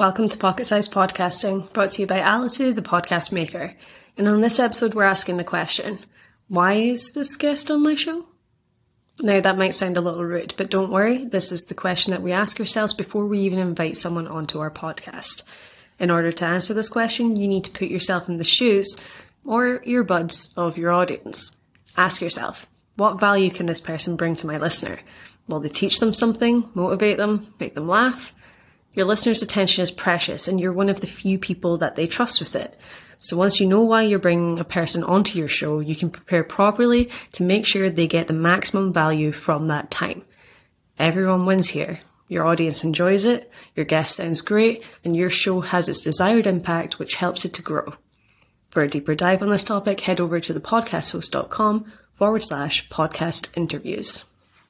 Welcome to Pocket Size Podcasting, brought to you by Alitu, the podcast maker. And on this episode, we're asking the question why is this guest on my show? Now, that might sound a little rude, but don't worry, this is the question that we ask ourselves before we even invite someone onto our podcast. In order to answer this question, you need to put yourself in the shoes or earbuds of your audience. Ask yourself, what value can this person bring to my listener? Will they teach them something, motivate them, make them laugh? Your listener's attention is precious and you're one of the few people that they trust with it. So once you know why you're bringing a person onto your show, you can prepare properly to make sure they get the maximum value from that time. Everyone wins here. Your audience enjoys it, your guest sounds great, and your show has its desired impact, which helps it to grow. For a deeper dive on this topic, head over to thepodcasthost.com forward slash podcast interviews.